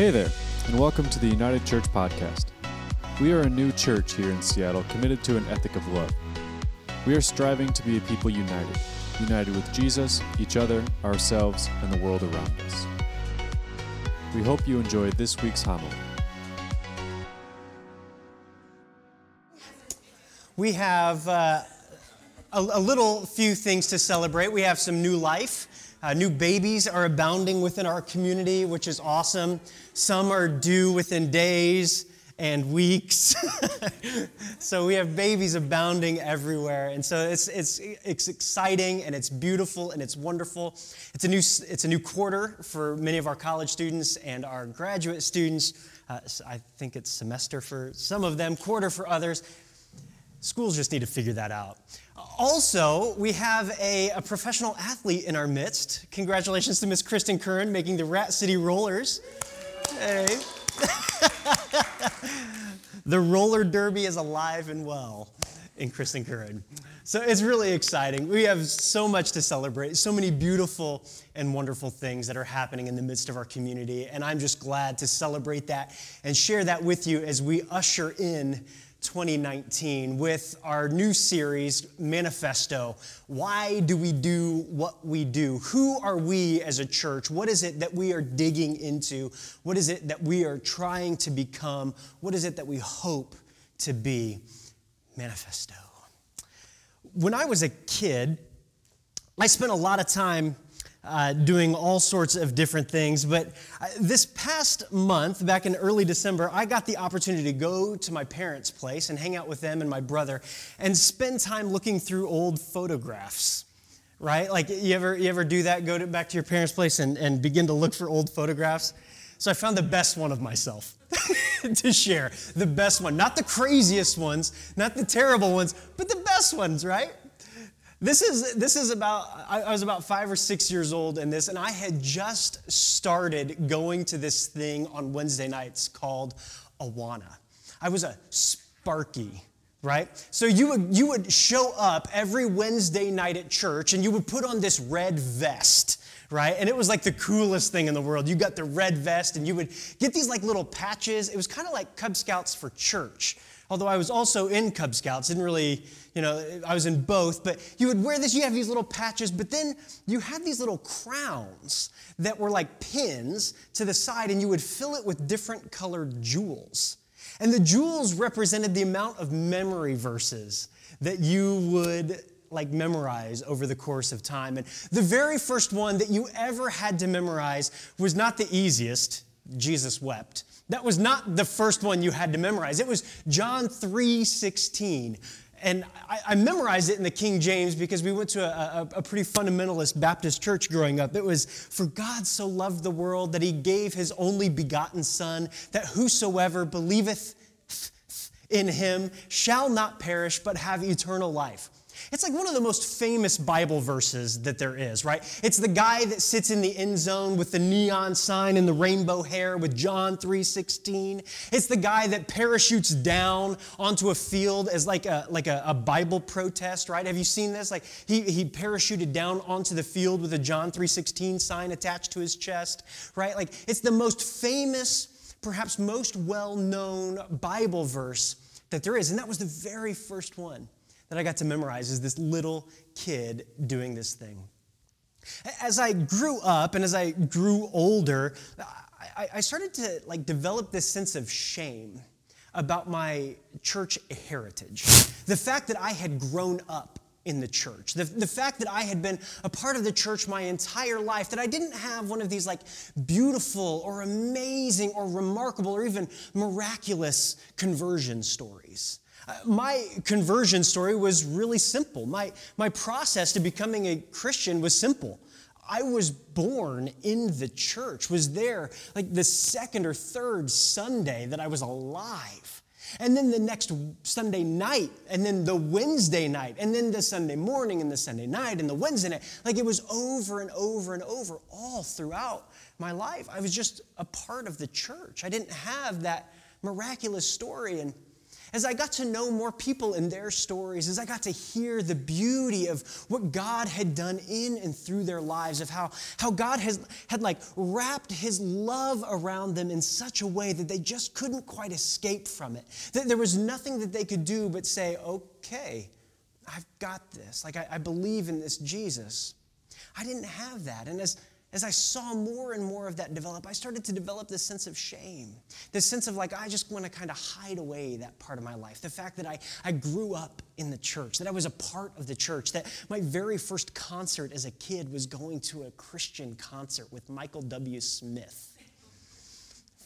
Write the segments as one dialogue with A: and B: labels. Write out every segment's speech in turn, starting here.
A: Hey there, and welcome to the United Church Podcast. We are a new church here in Seattle committed to an ethic of love. We are striving to be a people united, united with Jesus, each other, ourselves, and the world around us. We hope you enjoyed this week's homily.
B: We have uh, a, a little few things to celebrate. We have some new life. Uh, new babies are abounding within our community, which is awesome. Some are due within days and weeks. so we have babies abounding everywhere. And so it's, it's, it's exciting and it's beautiful and it's wonderful. It's a, new, it's a new quarter for many of our college students and our graduate students. Uh, I think it's semester for some of them, quarter for others. Schools just need to figure that out. Also, we have a, a professional athlete in our midst. Congratulations to Miss Kristen Curran making the Rat City Rollers. Hey. the roller derby is alive and well in Kristen Curran. So it's really exciting. We have so much to celebrate, so many beautiful and wonderful things that are happening in the midst of our community. And I'm just glad to celebrate that and share that with you as we usher in 2019 with our new series, Manifesto. Why do we do what we do? Who are we as a church? What is it that we are digging into? What is it that we are trying to become? What is it that we hope to be? Manifesto. When I was a kid, I spent a lot of time uh, doing all sorts of different things. But uh, this past month, back in early December, I got the opportunity to go to my parents' place and hang out with them and my brother and spend time looking through old photographs. Right? Like, you ever, you ever do that? Go to, back to your parents' place and, and begin to look for old photographs? So I found the best one of myself to share. The best one. Not the craziest ones, not the terrible ones, but the best ones, right? This is, this is about, I, was about five or six years old in this, and I had just started going to this thing on Wednesday nights called Awana. I was a Sparky, right? So you would, you would show up every Wednesday night at church and you would put on this red vest, right? And it was like the coolest thing in the world. You got the red vest and you would get these like little patches. It was kind of like Cub Scouts for church. Although I was also in Cub Scouts, didn't really, you know, I was in both, but you would wear this, you have these little patches, but then you had these little crowns that were like pins to the side, and you would fill it with different colored jewels. And the jewels represented the amount of memory verses that you would like memorize over the course of time. And the very first one that you ever had to memorize was not the easiest. Jesus wept. That was not the first one you had to memorize. It was John 3 16. And I, I memorized it in the King James because we went to a, a, a pretty fundamentalist Baptist church growing up. It was, For God so loved the world that he gave his only begotten Son, that whosoever believeth in him shall not perish but have eternal life. It's like one of the most famous Bible verses that there is, right? It's the guy that sits in the end zone with the neon sign and the rainbow hair with John 3:16. It's the guy that parachutes down onto a field as like a like a, a Bible protest, right? Have you seen this? Like he, he parachuted down onto the field with a John 3:16 sign attached to his chest, right? Like it's the most famous, perhaps most well-known Bible verse that there is. And that was the very first one that I got to memorize as this little kid doing this thing. As I grew up and as I grew older, I, I started to like develop this sense of shame about my church heritage. The fact that I had grown up in the church. The, the fact that I had been a part of the church my entire life, that I didn't have one of these like beautiful or amazing or remarkable or even miraculous conversion stories. My conversion story was really simple. My, my process to becoming a Christian was simple. I was born in the church, was there like the second or third Sunday that I was alive. And then the next Sunday night, and then the Wednesday night, and then the Sunday morning, and the Sunday night, and the Wednesday night. Like it was over and over and over all throughout my life. I was just a part of the church. I didn't have that miraculous story. And as I got to know more people and their stories, as I got to hear the beauty of what God had done in and through their lives, of how, how God has, had like wrapped his love around them in such a way that they just couldn't quite escape from it. That there was nothing that they could do but say, okay, I've got this. Like, I, I believe in this Jesus. I didn't have that. And as as I saw more and more of that develop, I started to develop this sense of shame, this sense of like, I just want to kind of hide away that part of my life. The fact that I, I grew up in the church, that I was a part of the church, that my very first concert as a kid was going to a Christian concert with Michael W. Smith.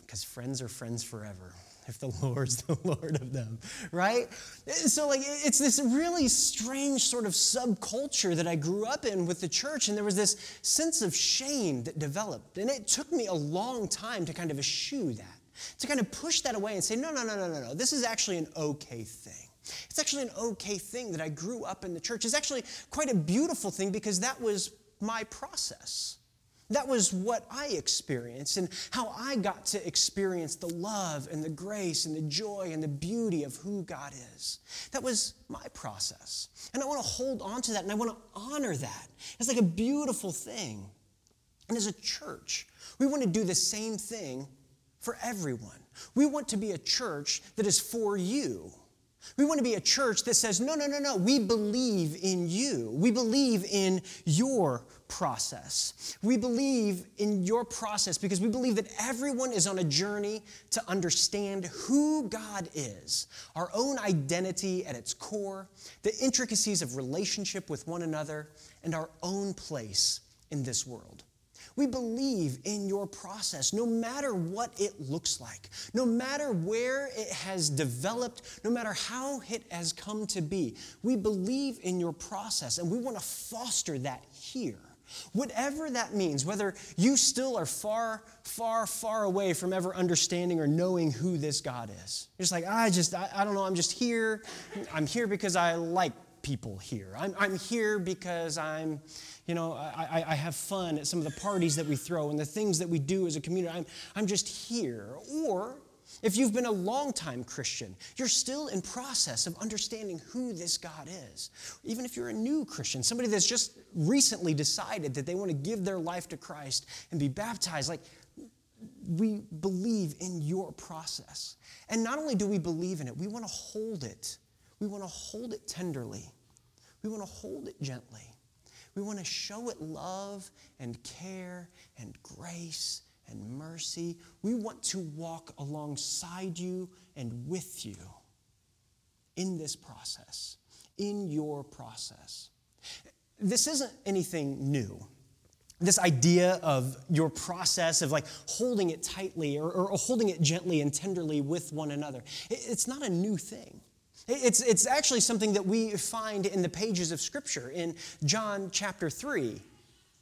B: Because friends are friends forever if the Lord's the Lord of them, right? So, like, it's this really strange sort of subculture that I grew up in with the church, and there was this sense of shame that developed. And it took me a long time to kind of eschew that, to kind of push that away and say, no, no, no, no, no, no, this is actually an okay thing. It's actually an okay thing that I grew up in the church. It's actually quite a beautiful thing because that was my process. That was what I experienced and how I got to experience the love and the grace and the joy and the beauty of who God is. That was my process. And I want to hold on to that and I want to honor that. It's like a beautiful thing. And as a church, we want to do the same thing for everyone. We want to be a church that is for you. We want to be a church that says, no, no, no, no, we believe in you. We believe in your process. We believe in your process because we believe that everyone is on a journey to understand who God is, our own identity at its core, the intricacies of relationship with one another, and our own place in this world. We believe in your process, no matter what it looks like, no matter where it has developed, no matter how it has come to be. We believe in your process, and we want to foster that here. Whatever that means, whether you still are far, far, far away from ever understanding or knowing who this God is. You're just like, I just, I, I don't know, I'm just here. I'm here because I like people here. I'm, I'm here because I'm, you know, I, I have fun at some of the parties that we throw and the things that we do as a community. I'm, I'm just here. Or if you've been a long-time Christian, you're still in process of understanding who this God is. Even if you're a new Christian, somebody that's just recently decided that they want to give their life to Christ and be baptized, like we believe in your process. And not only do we believe in it, we want to hold it. We want to hold it tenderly. We want to hold it gently. We want to show it love and care and grace and mercy. We want to walk alongside you and with you in this process, in your process. This isn't anything new. This idea of your process of like holding it tightly or, or holding it gently and tenderly with one another, it's not a new thing. It's, it's actually something that we find in the pages of Scripture in John chapter 3.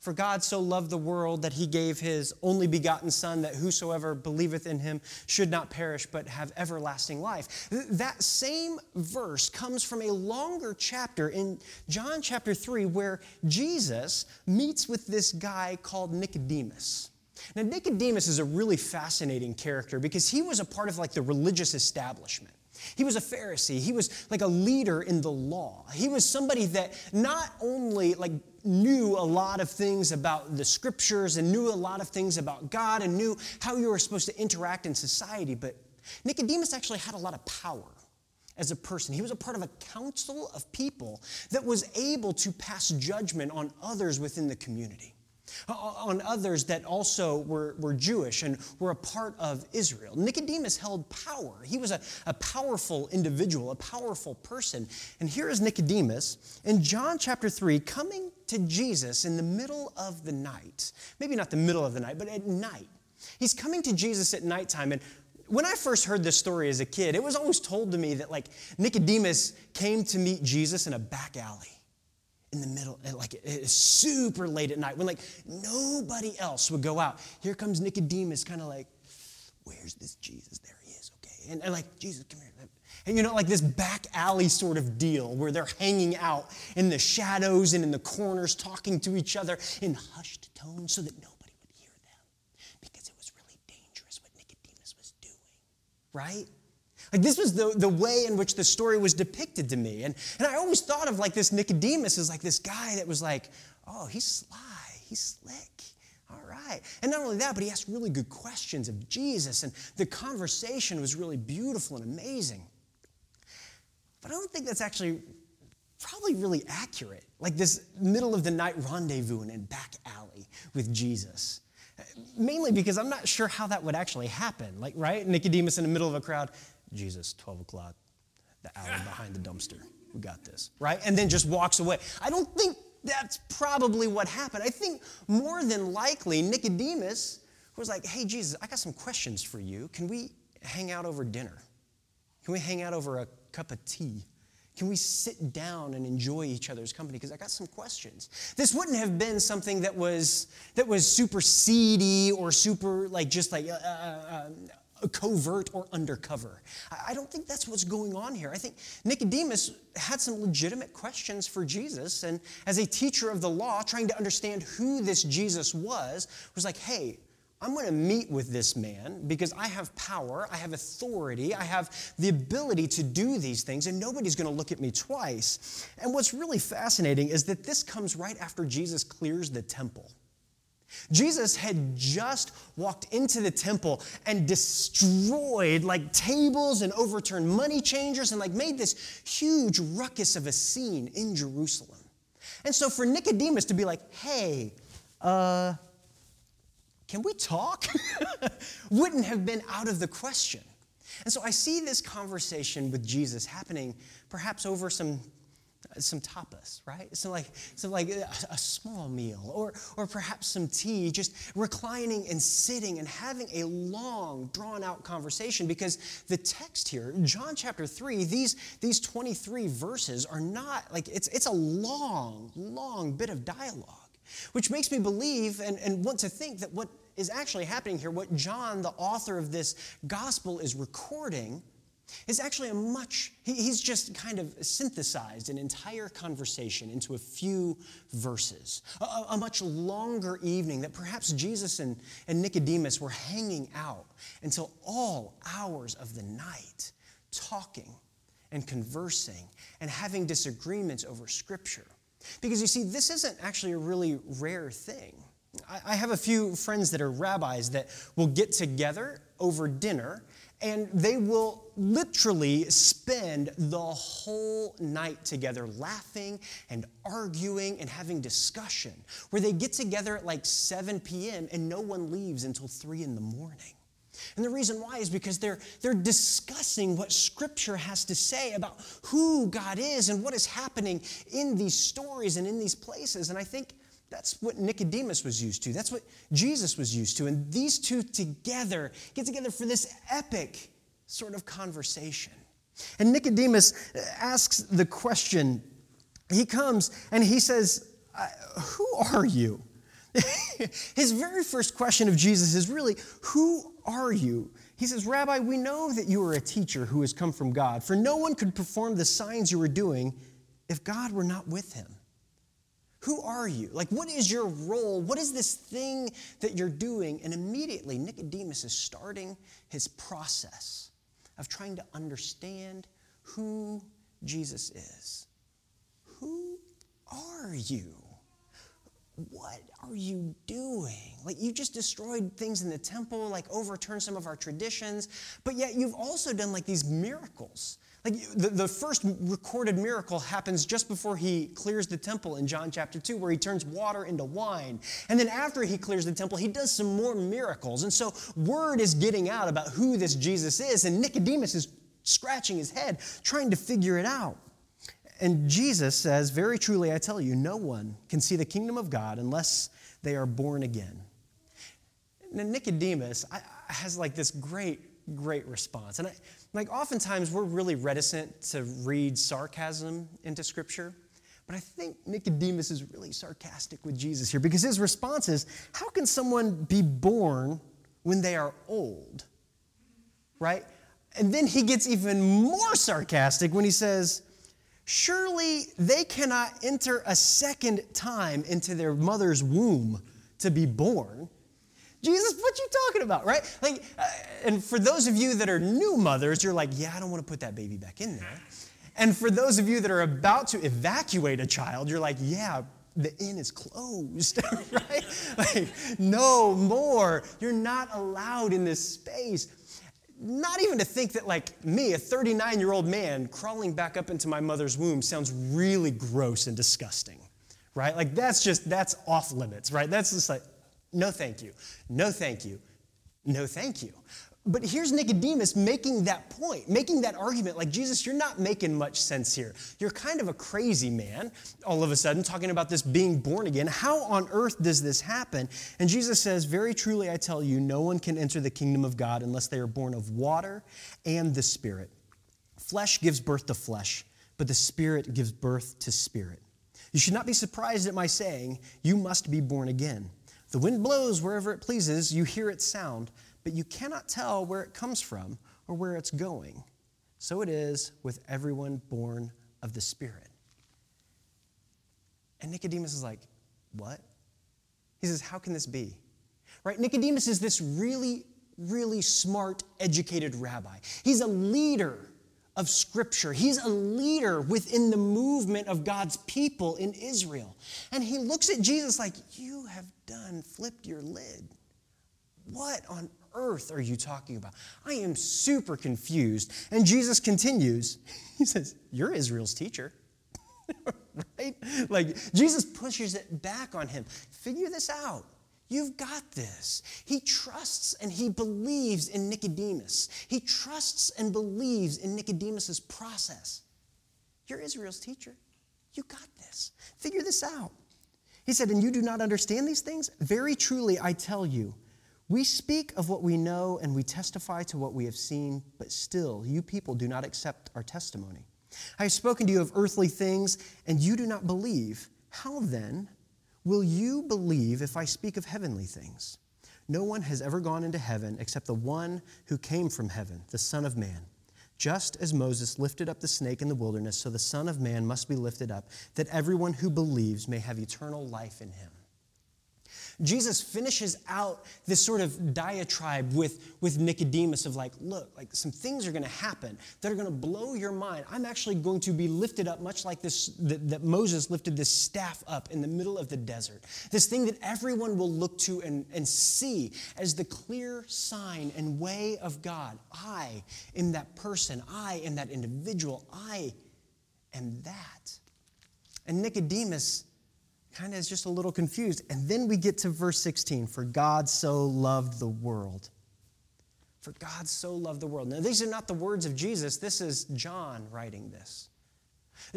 B: For God so loved the world that he gave his only begotten Son, that whosoever believeth in him should not perish but have everlasting life. That same verse comes from a longer chapter in John chapter 3 where Jesus meets with this guy called Nicodemus. Now, Nicodemus is a really fascinating character because he was a part of like the religious establishment. He was a Pharisee. He was like a leader in the law. He was somebody that not only like knew a lot of things about the scriptures and knew a lot of things about God and knew how you were supposed to interact in society, but Nicodemus actually had a lot of power as a person. He was a part of a council of people that was able to pass judgment on others within the community on others that also were, were Jewish and were a part of Israel. Nicodemus held power. He was a, a powerful individual, a powerful person. And here is Nicodemus in John chapter 3 coming to Jesus in the middle of the night. Maybe not the middle of the night, but at night. He's coming to Jesus at nighttime. And when I first heard this story as a kid, it was always told to me that like Nicodemus came to meet Jesus in a back alley in the middle, eh, like it's super late at night when like nobody else would go out. Here comes Nicodemus, kind of like, where's this Jesus? There he is, okay. And, and like, Jesus, come here. And you know, like this back alley sort of deal where they're hanging out in the shadows and in the corners talking to each other in hushed tones so that nobody would hear them because it was really dangerous what Nicodemus was doing, right? Like this was the, the way in which the story was depicted to me. And, and I always thought of like this Nicodemus as like this guy that was like, oh, he's sly, he's slick. All right. And not only that, but he asked really good questions of Jesus, and the conversation was really beautiful and amazing. But I don't think that's actually probably really accurate. Like this middle of the night rendezvous in a back alley with Jesus. Mainly because I'm not sure how that would actually happen. Like, right? Nicodemus in the middle of a crowd, Jesus, 12 o'clock, the alley behind the dumpster. We got this, right? And then just walks away. I don't think that's probably what happened. I think more than likely, Nicodemus was like, hey, Jesus, I got some questions for you. Can we hang out over dinner? Can we hang out over a cup of tea? Can we sit down and enjoy each other's company? Because I got some questions. This wouldn't have been something that was that was super seedy or super like just like uh, uh, uh, covert or undercover. I don't think that's what's going on here. I think Nicodemus had some legitimate questions for Jesus, and as a teacher of the law, trying to understand who this Jesus was, was like, hey. I'm going to meet with this man because I have power, I have authority, I have the ability to do these things, and nobody's going to look at me twice. And what's really fascinating is that this comes right after Jesus clears the temple. Jesus had just walked into the temple and destroyed like tables and overturned money changers and like made this huge ruckus of a scene in Jerusalem. And so for Nicodemus to be like, hey, uh, can we talk? Wouldn't have been out of the question. And so I see this conversation with Jesus happening perhaps over some some tapas, right? So like, so like a, a, small meal, or or perhaps some tea, just reclining and sitting and having a long, drawn-out conversation. Because the text here, John chapter three, these these 23 verses are not like it's it's a long, long bit of dialogue, which makes me believe and, and want to think that what is actually happening here, what John, the author of this gospel, is recording, is actually a much, he's just kind of synthesized an entire conversation into a few verses. A, a, much longer evening that perhaps Jesus and, and Nicodemus were hanging out until all hours of the night, talking and conversing and having disagreements over Scripture. Because you see, this isn't actually a really rare thing. I have a few friends that are rabbis that will get together over dinner and they will literally spend the whole night together laughing and arguing and having discussion where they get together at like 7 p.m. and no one leaves until 3 in the morning. And the reason why is because they're, they're discussing what Scripture has to say about who God is and what is happening in these stories and in these places. And I think that's what Nicodemus was used to. That's what Jesus was used to. And these two together get together for this epic sort of conversation. And Nicodemus uh, asks the question. He comes and he says, Who are you? His very first question of Jesus is really, Who are you? He says, Rabbi, we know that you are a teacher who has come from God, for no one could perform the signs you are doing if God were not with him. Who are you? Like, what is your role? What is this thing that you're doing? And immediately, Nicodemus is starting his process of trying to understand who Jesus is. Who are you? What are you doing? Like, you just destroyed things in the temple, like overturned some of our traditions, but yet you've also done like these miracles. Like the, the first recorded miracle happens just before he clears the temple in John chapter 2, where he turns water into wine. And then after he clears the temple, he does some more miracles. And so word is getting out about who this Jesus is, and Nicodemus is scratching his head, trying to figure it out. And Jesus says, Very truly, I tell you, no one can see the kingdom of God unless they are born again. And Nicodemus has like this great great response. And I, like oftentimes we're really reticent to read sarcasm into scripture. But I think Nicodemus is really sarcastic with Jesus here because his response is how can someone be born when they are old? Right? And then he gets even more sarcastic when he says, Surely they cannot enter a second time into their mother's womb to be born. Jesus, what you talking about, right? Like, uh, and for those of you that are new mothers, you're like, yeah, I don't want to put that baby back in there. And for those of you that are about to evacuate a child, you're like, yeah, the inn is closed, right? Like, no more. You're not allowed in this space. Not even to think that, like me, a 39 year old man crawling back up into my mother's womb sounds really gross and disgusting, right? Like, that's just, that's off limits, right? That's just like, no thank you. No thank you. No thank you. But here's Nicodemus making that point, making that argument like, Jesus, you're not making much sense here. You're kind of a crazy man, all of a sudden, talking about this being born again. How on earth does this happen? And Jesus says, Very truly, I tell you, no one can enter the kingdom of God unless they are born of water and the Spirit. Flesh gives birth to flesh, but the Spirit gives birth to spirit. You should not be surprised at my saying, You must be born again. The wind blows wherever it pleases, you hear its sound but you cannot tell where it comes from or where it's going. So it is with everyone born of the Spirit. And Nicodemus is like, What? He says, How can this be? Right? Nicodemus is this really, really smart, educated rabbi. He's a leader of Scripture. He's a leader within the movement of God's people in Israel. And he looks at Jesus like, You have done flipped your lid. What on earth are you talking about? I am super confused. And Jesus continues. He says, You're Israel's teacher. right? Like Jesus pushes it back on him. Figure this out. You've got this. He trusts and he believes in Nicodemus. He trusts and believes in Nicodemus's process. You're Israel's teacher. You got this. Figure this out. He said, And you do not understand these things? Very truly, I tell you, we speak of what we know and we testify to what we have seen, but still, you people do not accept our testimony. I have spoken to you of earthly things, and you do not believe. How then will you believe if I speak of heavenly things? No one has ever gone into heaven except the one who came from heaven, the Son of Man. Just as Moses lifted up the snake in the wilderness, so the Son of Man must be lifted up, that everyone who believes may have eternal life in him. Jesus finishes out this sort of diatribe with, with Nicodemus of like, look, like some things are going to happen that are going to blow your mind. I'm actually going to be lifted up, much like this that, that Moses lifted this staff up in the middle of the desert. This thing that everyone will look to and, and see as the clear sign and way of God. I am that person. I am that individual. I am that. And Nicodemus kind of is just a little confused. And then we get to verse 16 For God so loved the world. For God so loved the world. Now, these are not the words of Jesus, this is John writing this.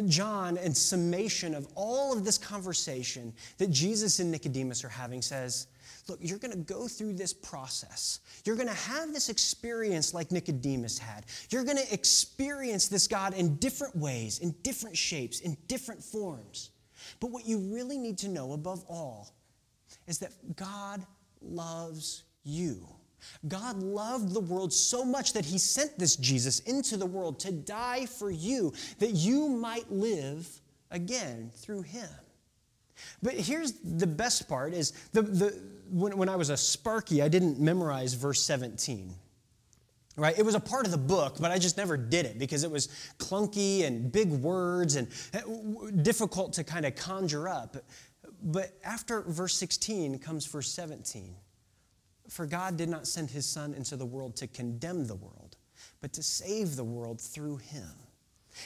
B: John, in summation of all of this conversation that Jesus and Nicodemus are having, says, Look, you're going to go through this process. You're going to have this experience like Nicodemus had. You're going to experience this God in different ways, in different shapes, in different forms. But what you really need to know above all is that God loves you. God loved the world so much that he sent this Jesus into the world to die for you, that you might live again through him. But here's the best part is the, the, when, when I was a Sparky, I didn't memorize verse 17 right? It was a part of the book, but I just never did it because it was clunky and big words and eh, difficult to kind of conjure up. But after verse 16 comes verse 17. For God did not send his Son into the world to condemn the world, but to save the world through him.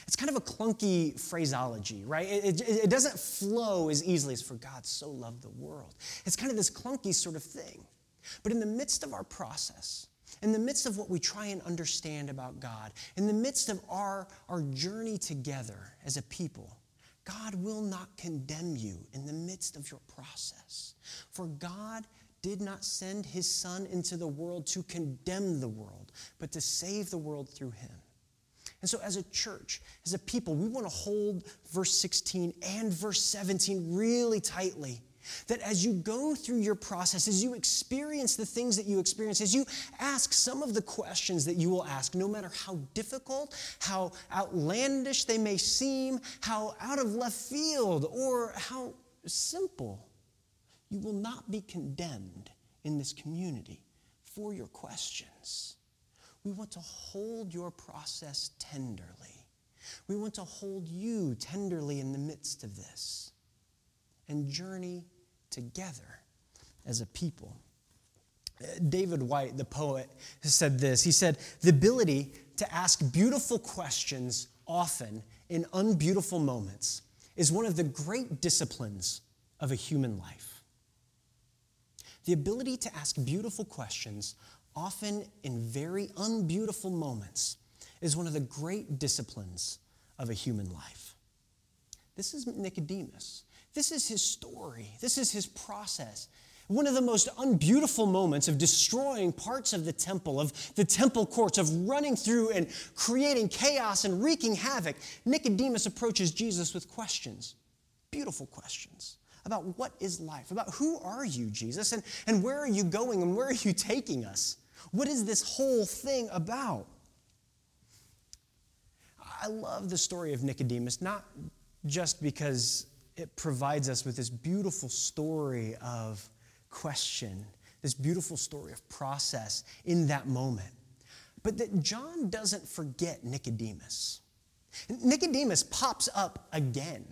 B: It's kind of a clunky phraseology, right? It, it, it doesn't flow as easily as for God so loved the world. It's kind of this clunky sort of thing. But in the midst of our process, in the midst of what we try and understand about God, in the midst of our, our journey together as a people, God will not condemn you in the midst of your process. For God did not send his Son into the world to condemn the world, but to save the world through him. And so, as a church, as a people, we want to hold verse 16 and verse 17 really tightly that as you go through your process, as you experience the things that you experience, as you ask some of the questions that you will ask, no matter how difficult, how outlandish they may seem, how out of left field, or how simple, you will not be condemned in this community for your questions. We want to hold your process tenderly. We want to hold you tenderly in the midst of this and journey together as a people. David Whyte, the poet, said this. He said, The ability to ask beautiful questions often in unbeautiful moments is one of the great disciplines of a human life. The ability to ask beautiful questions, often in very unbeautiful moments, is one of the great disciplines of a human life. This is Nicodemus. This is his story. This is his process. One of the most unbeautiful moments of destroying parts of the temple, of the temple courts, of running through and creating chaos and wreaking havoc, Nicodemus approaches Jesus with questions, beautiful questions about what is life, about who are you, Jesus, and, and where are you going and where are you taking us? What is this whole thing about? I love the story of Nicodemus, not just because it provides us with this beautiful story of question, this beautiful story of process in that moment. But that John doesn't forget Nicodemus. Nicodemus pops up again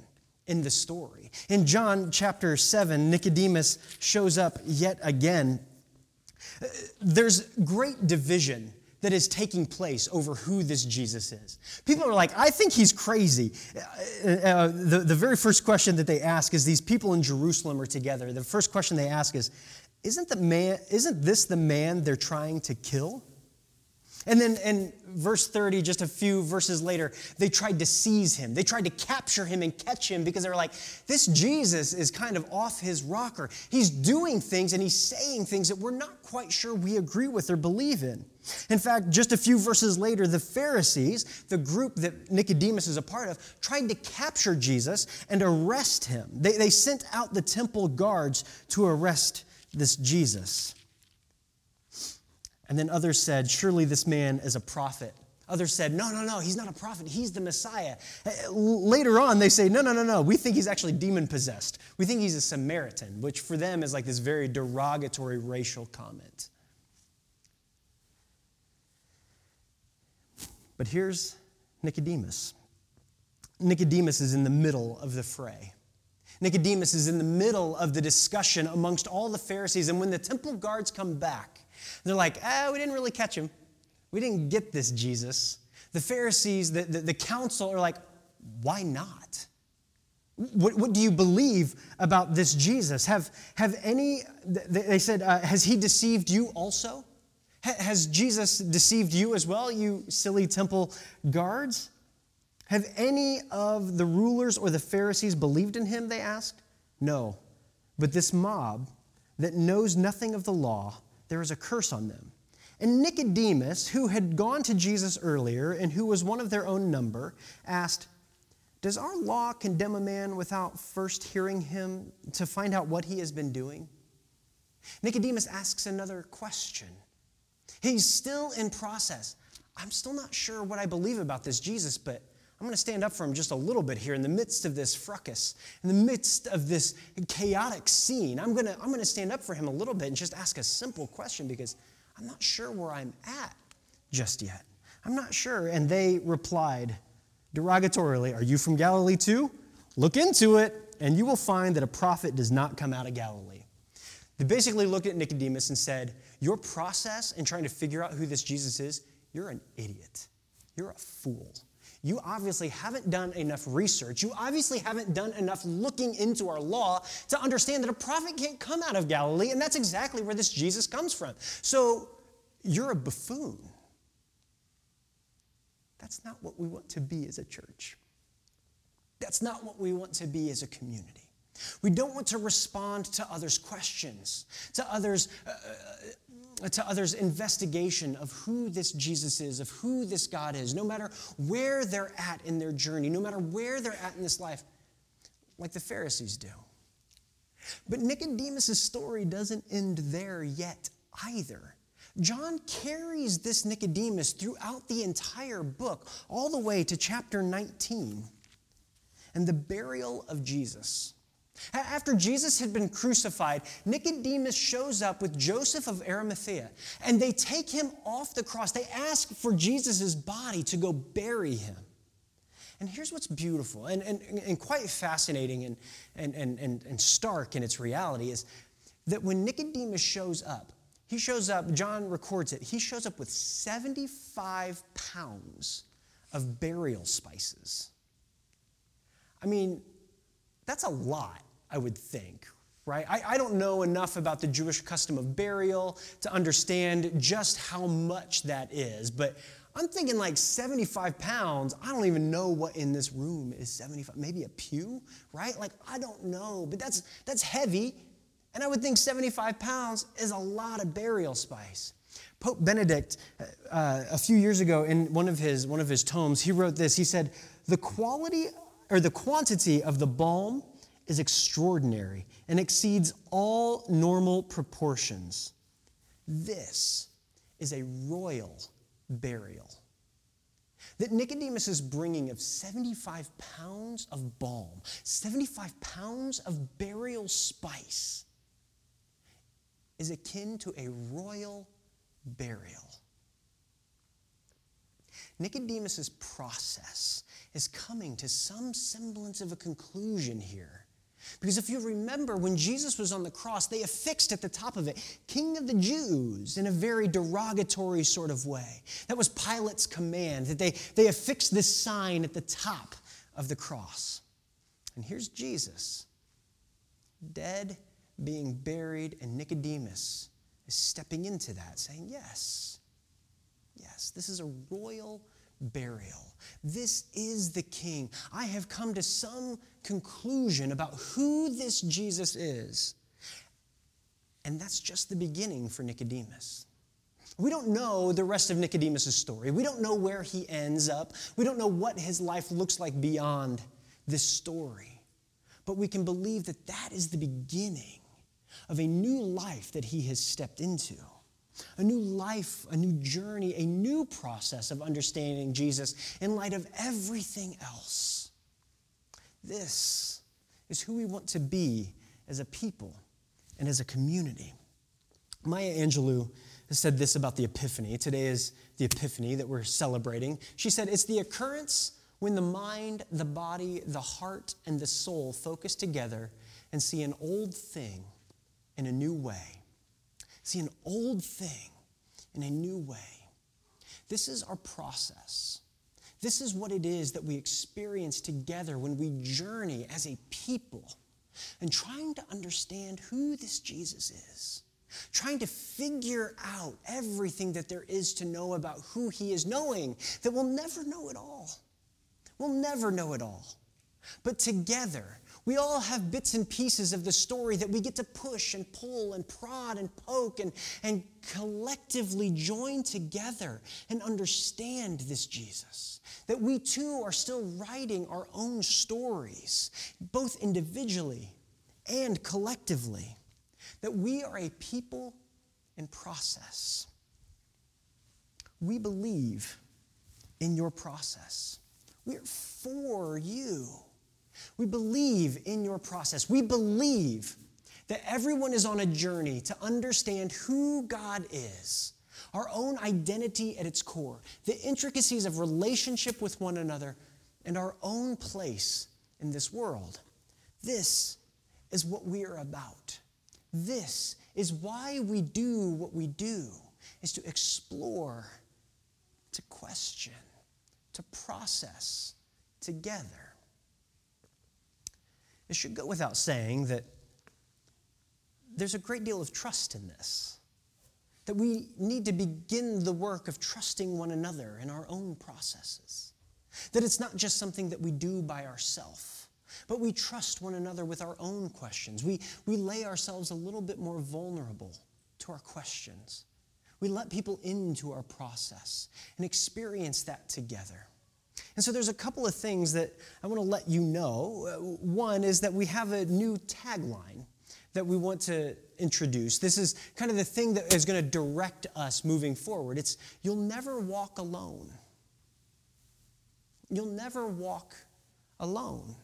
B: in the story. In John chapter 7, Nicodemus shows up yet again. Uh, there's great division that is taking place over who this Jesus is. People are like, I think he's crazy. Uh, uh, the, the very first question that they ask is these people in Jerusalem are together. The first question they ask is, isn't, the man, isn't this the man they're trying to kill? And then in verse 30, just a few verses later, they tried to seize him. They tried to capture him and catch him because they were like, this Jesus is kind of off his rocker. He's doing things and he's saying things that we're not quite sure we agree with or believe in. In fact, just a few verses later, the Pharisees, the group that Nicodemus is a part of, tried to capture Jesus and arrest him. They, they sent out the temple guards to arrest this Jesus. And then others said, Surely this man is a prophet. Others said, No, no, no, he's not a prophet. He's the Messiah. Uh, later on, they say, No, no, no, no. We think he's actually demon possessed. We think he's a Samaritan, which for them is like this very derogatory racial comment. But here's Nicodemus. Nicodemus is in the middle of the fray. Nicodemus is in the middle of the discussion amongst all the Pharisees. And when the temple guards come back, they're like, ah, we didn't really catch him. We didn't get this Jesus. The Pharisees, the, the, the council are like, why not? What, what, do you believe about this Jesus? Have, have any, they said, uh, has he deceived you also? Has Jesus deceived you as well, you silly temple guards? Have any of the rulers or the Pharisees believed in him? They asked. No. But this mob that knows nothing of the law, there is a curse on them. And Nicodemus, who had gone to Jesus earlier and who was one of their own number, asked, Does our law condemn a man without first hearing him to find out what he has been doing? Nicodemus asks another question. He's still in process. I'm still not sure what I believe about this Jesus, but I'm going to stand up for him just a little bit here in the midst of this fracas, in the midst of this chaotic scene. I'm going to, I'm going to stand up for him a little bit and just ask a simple question because I'm not sure where I'm at just yet. I'm not sure. And they replied derogatorily, Are you from Galilee too? Look into it, and you will find that a prophet does not come out of Galilee. They basically looked at Nicodemus and said, Your process in trying to figure out who this Jesus is, you're an idiot. You're a fool you obviously haven't done enough research. You obviously haven't done enough looking into our law to understand that a prophet can't come out of Galilee, and that's exactly where this Jesus comes from. So you're a buffoon. That's not what we want to be as a church. That's not what we want to be as a community. We don't want to respond to others' questions, to others' uh, to others' investigation of who this Jesus is, of who this God is, no matter where they're at in their journey, no matter where they're at in this life, like the Pharisees do. But Nicodemus' story doesn't end there yet either. John carries this Nicodemus throughout the entire book, all the way to chapter 19 and the burial of Jesus. After Jesus had been crucified, Nicodemus shows up with Joseph of Arimathea, and they take him off the cross. They ask for Jesus' body to go bury him. And here's what's beautiful and, and, and quite fascinating and, and, and, and stark in its reality is that when Nicodemus shows up, he shows up, John records it, he shows up with 75 pounds of burial spices. I mean, that's a lot, I would think, right? I, I, don't know enough about the Jewish custom of burial to understand just how much that is, but I'm thinking like 75 pounds. I don't even know what in this room is 75. Maybe a pew, right? Like, I don't know, but that's, that's heavy. And I would think 75 pounds is a lot of burial spice. Pope Benedict, uh, a few years ago, in one of his one of his tomes, he wrote this. He said, "The quality or the quantity of the balm is extraordinary and exceeds all normal proportions. This is a royal burial." That Nicodemus bringing of 75 pounds of balm, 75 pounds of burial spice is akin to a royal burial. Nicodemus's process is coming to some semblance of a conclusion here. Because if you remember, when Jesus was on the cross, they affixed at the top of it, King of the Jews, in a very derogatory sort of way. That was Pilate's command, that they, they affixed this sign at the top of the cross. And here's Jesus, dead being buried, and Nicodemus is stepping into that, saying, Yes, yes, this is a royal burial. This is the king. I have come to some conclusion about who this Jesus is. And that's just the beginning for Nicodemus. We don't know the rest of Nicodemus' story. We don't know where he ends up. We don't know what his life looks like beyond this story. But we can believe that that is the beginning of a new life that he has stepped into. A new life, a new journey, a new process of understanding Jesus in light of everything else. This is who we want to be as a people and as a community. Maya Angelou has said this about the Epiphany. Today is the Epiphany that we're celebrating. She said, It's the occurrence when the mind, the body, the heart, and the soul focus together and see an old thing in a new way. See an old thing in a new way. This is our process. This is what it is that we experience together when we journey as a people and trying to understand who this Jesus is, trying to figure out everything that there is to know about who he is, knowing that we'll never know it all. We'll never know it all. But together, we all have bits and pieces of the story that we get to push and pull and prod and poke and, and collectively join together and understand this Jesus. That we too are still writing our own stories, both individually and collectively. That we are a people in process. We believe in your process. We are for you. We believe in your process. We believe that everyone is on a journey to understand who God is, our own identity at its core, the intricacies of relationship with one another, and our own place in this world. This is what we are about. This is why we do what we do, is to explore, to question, to process together. It should go without saying that there's a great deal of trust in this. That we need to begin the work of trusting one another in our own processes. That it's not just something that we do by ourselves, but we trust one another with our own questions. We, we lay ourselves a little bit more vulnerable to our questions. We let people into our process and experience that together. And so there's a couple of things that I want to let you know. Uh, one is that we have a new tagline that we want to introduce. This is kind of the thing that is going to direct us moving forward. It's you'll never walk alone. You'll never walk alone.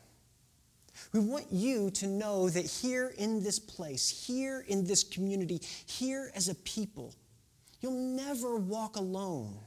B: We want you to know that here in this place, here in this community, here as a people, you'll never walk alone.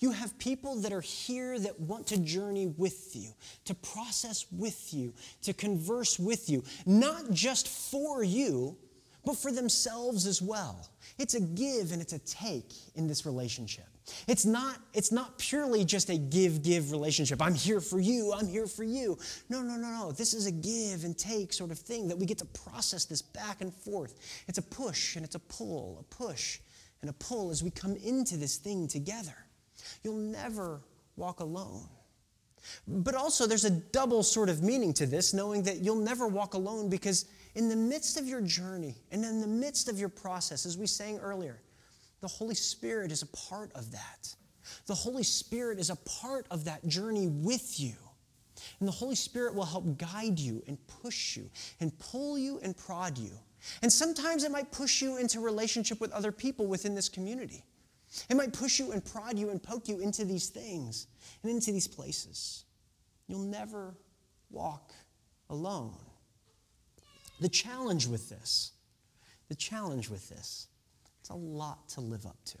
B: You have people that are here that want to journey with you, to process with you, to converse with you, not just for you, but for themselves as well. It's a give and it's a take in this relationship. It's not, it's not purely just a give give relationship. I'm here for you, I'm here for you. No, no, no, no. This is a give and take sort of thing that we get to process this back and forth. It's a push and it's a pull, a push and a pull as we come into this thing together. You'll never walk alone. But also, there's a double sort of meaning to this, knowing that you'll never walk alone because in the midst of your journey and in the midst of your process, as we sang earlier, the Holy Spirit is a part of that. The Holy Spirit is a part of that journey with you. And the Holy Spirit will help guide you and push you and pull you and prod you. And sometimes it might push you into relationship with other people within this community. It might push you and prod you and poke you into these things and into these places. You'll never walk alone. The challenge with this, the challenge with this it's a lot to live up to.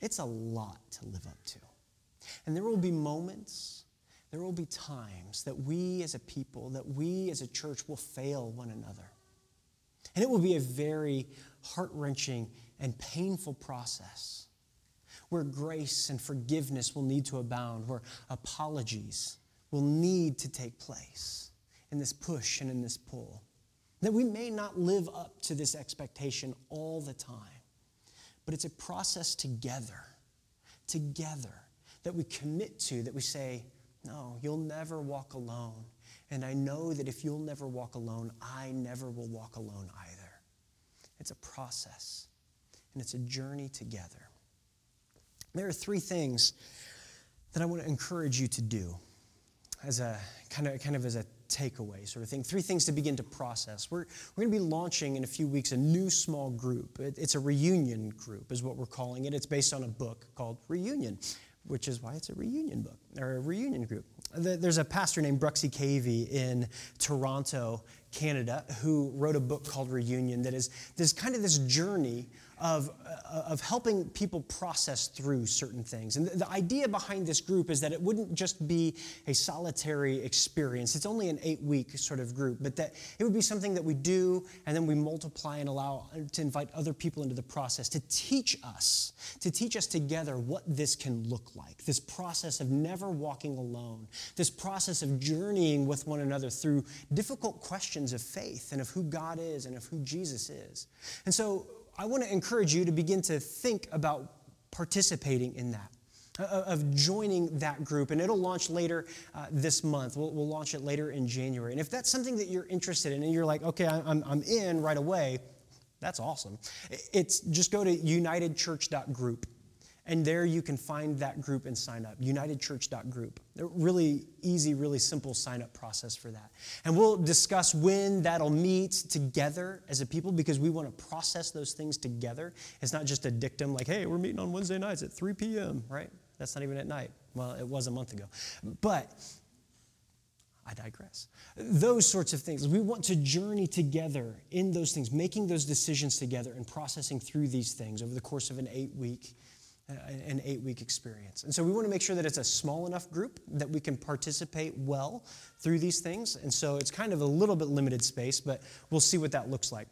B: It's a lot to live up to. And there will be moments, there will be times that we as a people, that we as a church will fail one another. And it will be a very heart wrenching and painful process where grace and forgiveness will need to abound, where apologies will need to take place in this push and in this pull. That we may not live up to this expectation all the time, but it's a process together, together, that we commit to, that we say, No, you'll never walk alone. And I know that if you'll never walk alone, I never will walk alone either. It's a process, and it's a journey together. There are three things that I want to encourage you to do as a kind of, kind of as a takeaway sort of thing. Three things to begin to process. We're, we're going to be launching in a few weeks a new small group. It, it's a reunion group, is what we're calling it. It's based on a book called Reunion, which is why it's a reunion book or a reunion group. There's a pastor named Bruxy Cavey in Toronto, Canada, who wrote a book called Reunion that is this kind of this journey of, uh, of helping people process through certain things. And the, the, idea behind this group is that it wouldn't just be a solitary experience. It's only an eight week sort of group, but that it would be something that we do and then we multiply and allow to invite other people into the process to teach us, to teach us together what this can look like. This process of never walking alone, this process of journeying with one another through difficult questions of faith and of who God is and of who Jesus is. And so, I want to encourage you to begin to think about participating in that, uh, uh, of joining that group. And it'll launch later uh, this month. We'll, we'll, launch it later in January. And if that's something that you're interested in and you're like, okay, I'm, I'm in right away, that's awesome. It's just go to unitedchurch.group and there you can find that group and sign up, unitedchurch.group. Really easy, really simple sign up process for that. And we'll discuss when that'll meet together as a people because we want to process those things together. It's not just a dictum like, hey, we're meeting on Wednesday nights at 3 p.m., right? That's not even at night. Well, it was a month ago. But I digress. Those sorts of things. We want to journey together in those things, making those decisions together and processing through these things over the course of an eight week an eight week experience. And so we want to make sure that it's a small enough group that we can participate well through these things. And so it's kind of a little bit limited space, but we'll see what that looks like.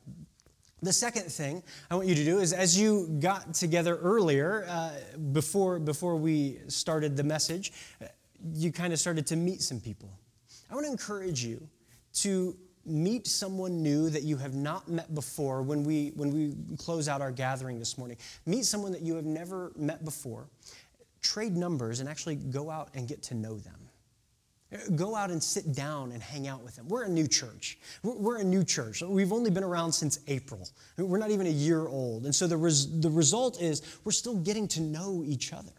B: The second thing I want you to do is as you got together earlier, uh, before, before we started the message, you kind of started to meet some people. I want to encourage you to meet someone new that you have not met before when we, when we close out our gathering this morning. Meet someone that you have never met before. Trade numbers and actually go out and get to know them. Go out and sit down and hang out with them. We're a new church. We're a new church. We've only been around since April. We're not even a year old. And so the, res- the result is we're still getting to know each other.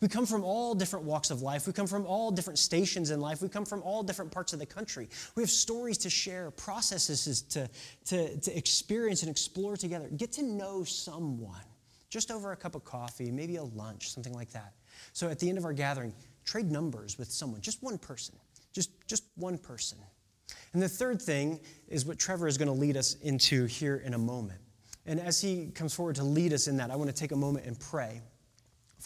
B: We come from all different walks of life. We come from all different stations in life. We come from all different parts of the country. We have stories to share, processes to, to, to experience and explore together. Get to know someone just over a cup of coffee, maybe a lunch, something like that. So at the end of our gathering, trade numbers with someone, just one person. Just, just one person. And the third thing is what Trevor is going to lead us into here in a moment. And as he comes forward to lead us in that, I want to take a moment and pray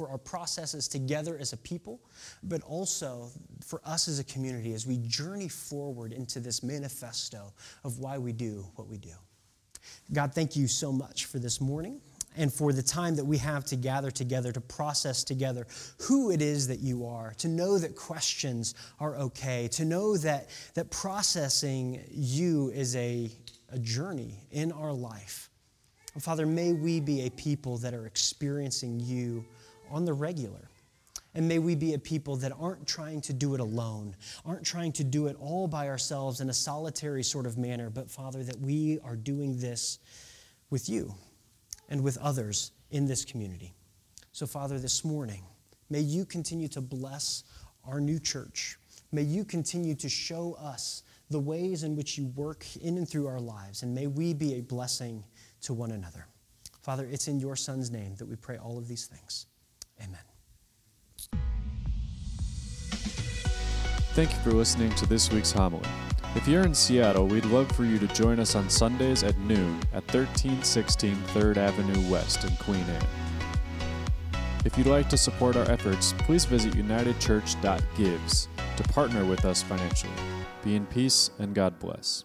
B: for our processes together as a people, but also for us as a community as we journey forward into this manifesto of why we do what we do. God, thank you so much for this morning and for the time that we have to gather together to process together who it is that you are, to know that questions are okay, to know that, that processing you is a, a journey in our life. Father, may we be a people that are experiencing you on the regular. And may we be a people that aren't trying to do it alone, aren't trying to do it all by ourselves in a solitary sort of manner, but Father, that we are doing this with you and with others in this community. So, Father, this morning, may you continue to bless our new church. May you continue to show us the ways in which you work in and through our lives, and may we be a blessing to one another. Father, it's in your Son's name that we pray all of these things. Amen.
A: Thank you for listening to this week's homily. If you're in Seattle, we'd love for you to join us on Sundays at noon at 1316 3rd Avenue West in Queen Anne. If you'd like to support our efforts, please visit unitedchurch.gives to partner with us financially. Be in peace and God bless.